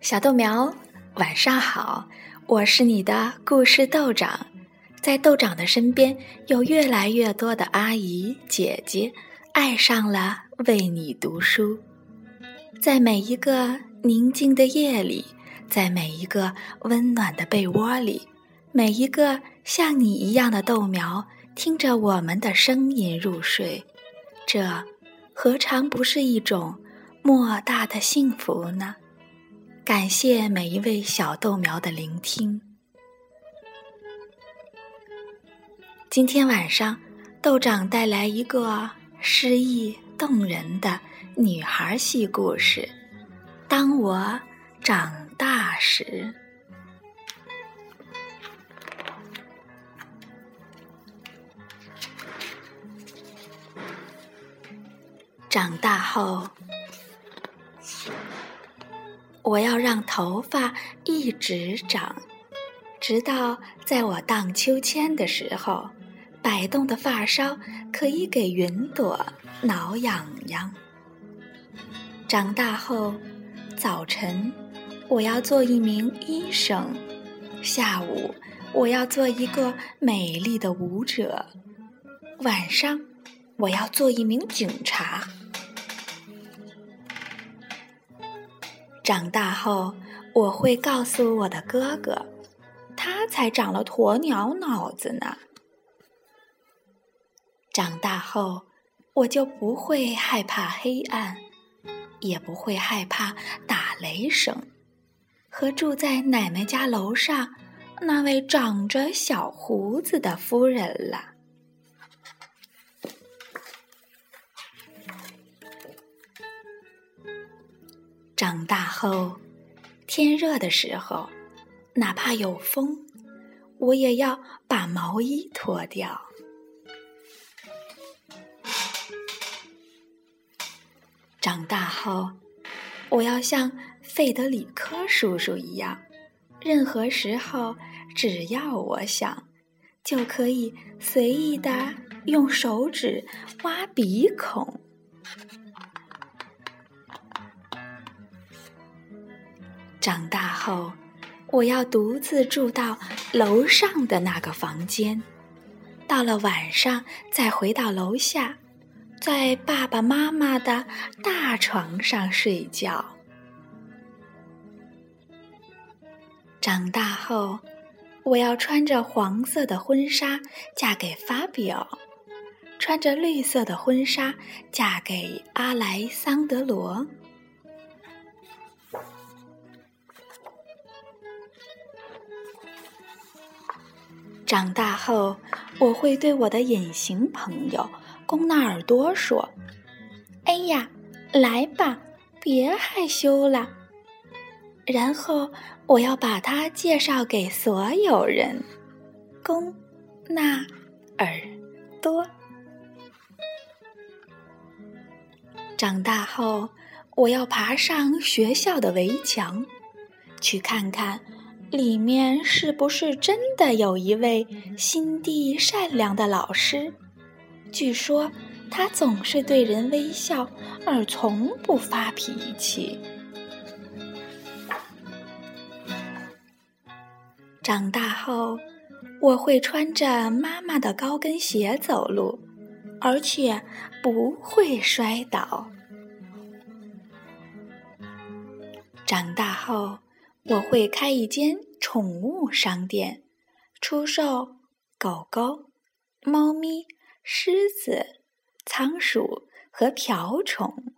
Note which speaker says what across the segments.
Speaker 1: 小豆苗，晚上好！我是你的故事豆长，在豆长的身边，有越来越多的阿姨姐姐爱上了为你读书。在每一个宁静的夜里，在每一个温暖的被窝里，每一个像你一样的豆苗，听着我们的声音入睡，这何尝不是一种莫大的幸福呢？感谢每一位小豆苗的聆听。今天晚上，豆长带来一个诗意动人的女孩系故事。当我长大时，长大后。我要让头发一直长，直到在我荡秋千的时候，摆动的发梢可以给云朵挠痒痒。长大后，早晨我要做一名医生，下午我要做一个美丽的舞者，晚上我要做一名警察。长大后，我会告诉我的哥哥，他才长了鸵鸟脑子呢。长大后，我就不会害怕黑暗，也不会害怕打雷声，和住在奶奶家楼上那位长着小胡子的夫人了。长大后，天热的时候，哪怕有风，我也要把毛衣脱掉。长大后，我要像费德里科叔叔一样，任何时候只要我想，就可以随意的用手指挖鼻孔。长大后，我要独自住到楼上的那个房间。到了晚上，再回到楼下，在爸爸妈妈的大床上睡觉。长大后，我要穿着黄色的婚纱嫁给法比奥，穿着绿色的婚纱嫁给阿莱桑德罗。长大后，我会对我的隐形朋友贡纳尔多说：“哎呀，来吧，别害羞了。”然后我要把他介绍给所有人。贡纳尔多。长大后，我要爬上学校的围墙，去看看。里面是不是真的有一位心地善良的老师？据说他总是对人微笑，而从不发脾气。长大后，我会穿着妈妈的高跟鞋走路，而且不会摔倒。长大后。我会开一间宠物商店，出售狗狗、猫咪、狮子、仓鼠和瓢虫。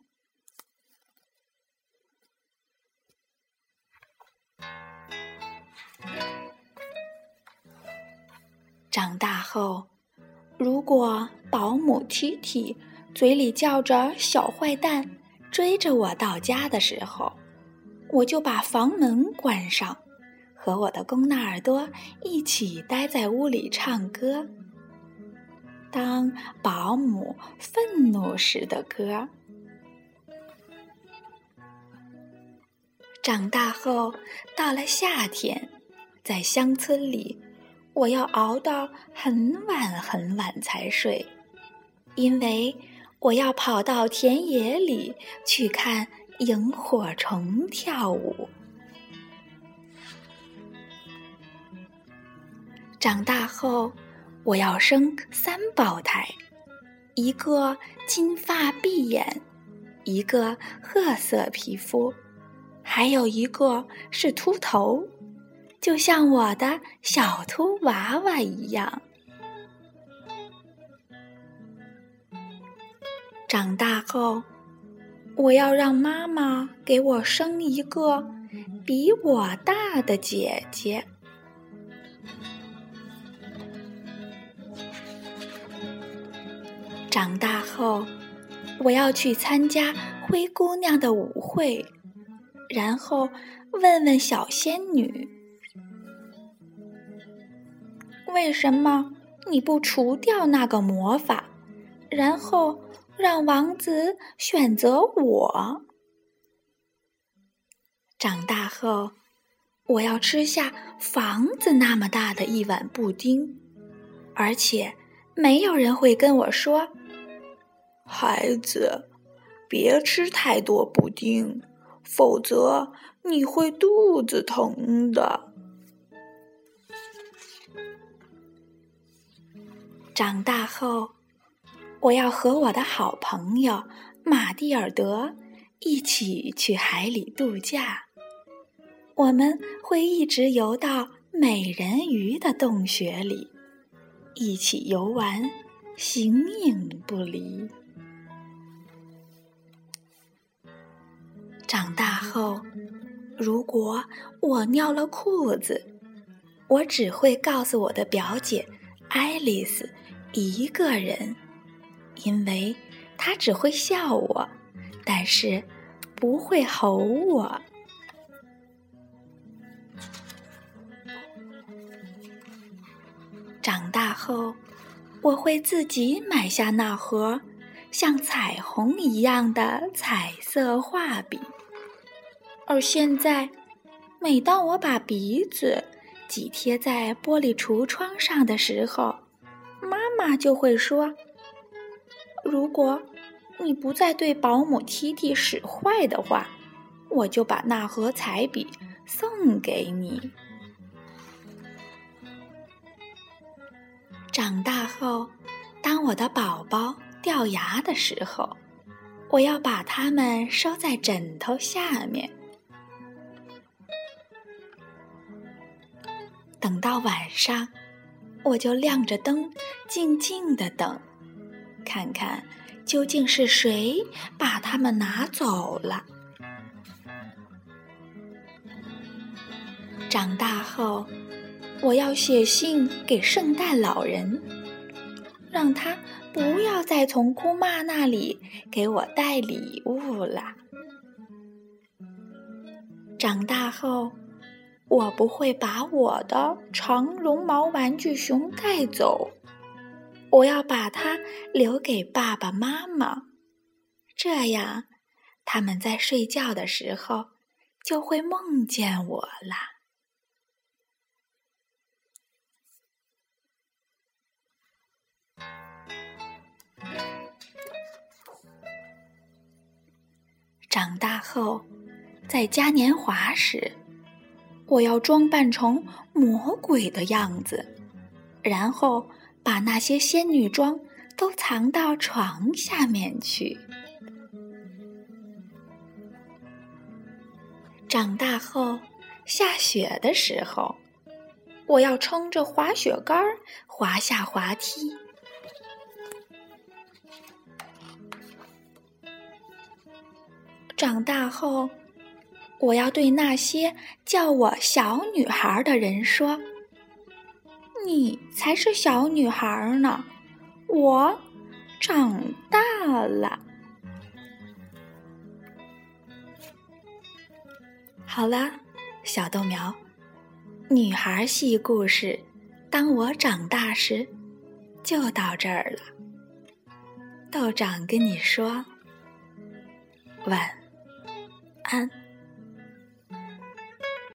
Speaker 1: 长大后，如果保姆 T T 嘴里叫着“小坏蛋”，追着我到家的时候。我就把房门关上，和我的公纳耳朵一起待在屋里唱歌。当保姆愤怒时的歌。长大后，到了夏天，在乡村里，我要熬到很晚很晚才睡，因为我要跑到田野里去看。萤火虫跳舞。长大后我要生三胞胎，一个金发碧眼，一个褐色皮肤，还有一个是秃头，就像我的小秃娃娃一样。长大后。我要让妈妈给我生一个比我大的姐姐。长大后，我要去参加灰姑娘的舞会，然后问问小仙女：“为什么你不除掉那个魔法，然后？”让王子选择我。长大后，我要吃下房子那么大的一碗布丁，而且没有人会跟我说：“孩子，别吃太多布丁，否则你会肚子疼的。”长大后。我要和我的好朋友马蒂尔德一起去海里度假。我们会一直游到美人鱼的洞穴里，一起游玩，形影不离。长大后，如果我尿了裤子，我只会告诉我的表姐爱丽丝一个人。因为他只会笑我，但是不会吼我。长大后，我会自己买下那盒像彩虹一样的彩色画笔。而现在，每当我把鼻子挤贴在玻璃橱窗上的时候，妈妈就会说。如果你不再对保姆 T T 使坏的话，我就把那盒彩笔送给你。长大后，当我的宝宝掉牙的时候，我要把它们收在枕头下面。等到晚上，我就亮着灯，静静的等。看看究竟是谁把它们拿走了。长大后，我要写信给圣诞老人，让他不要再从姑妈那里给我带礼物了。长大后，我不会把我的长绒毛玩具熊带走。我要把它留给爸爸妈妈，这样他们在睡觉的时候就会梦见我了。长大后，在嘉年华时，我要装扮成魔鬼的样子，然后。把那些仙女装都藏到床下面去。长大后，下雪的时候，我要撑着滑雪杆滑下滑梯。长大后，我要对那些叫我小女孩的人说。你才是小女孩呢，我长大了。好了，小豆苗，女孩系故事，当我长大时，就到这儿了。豆长跟你说晚安。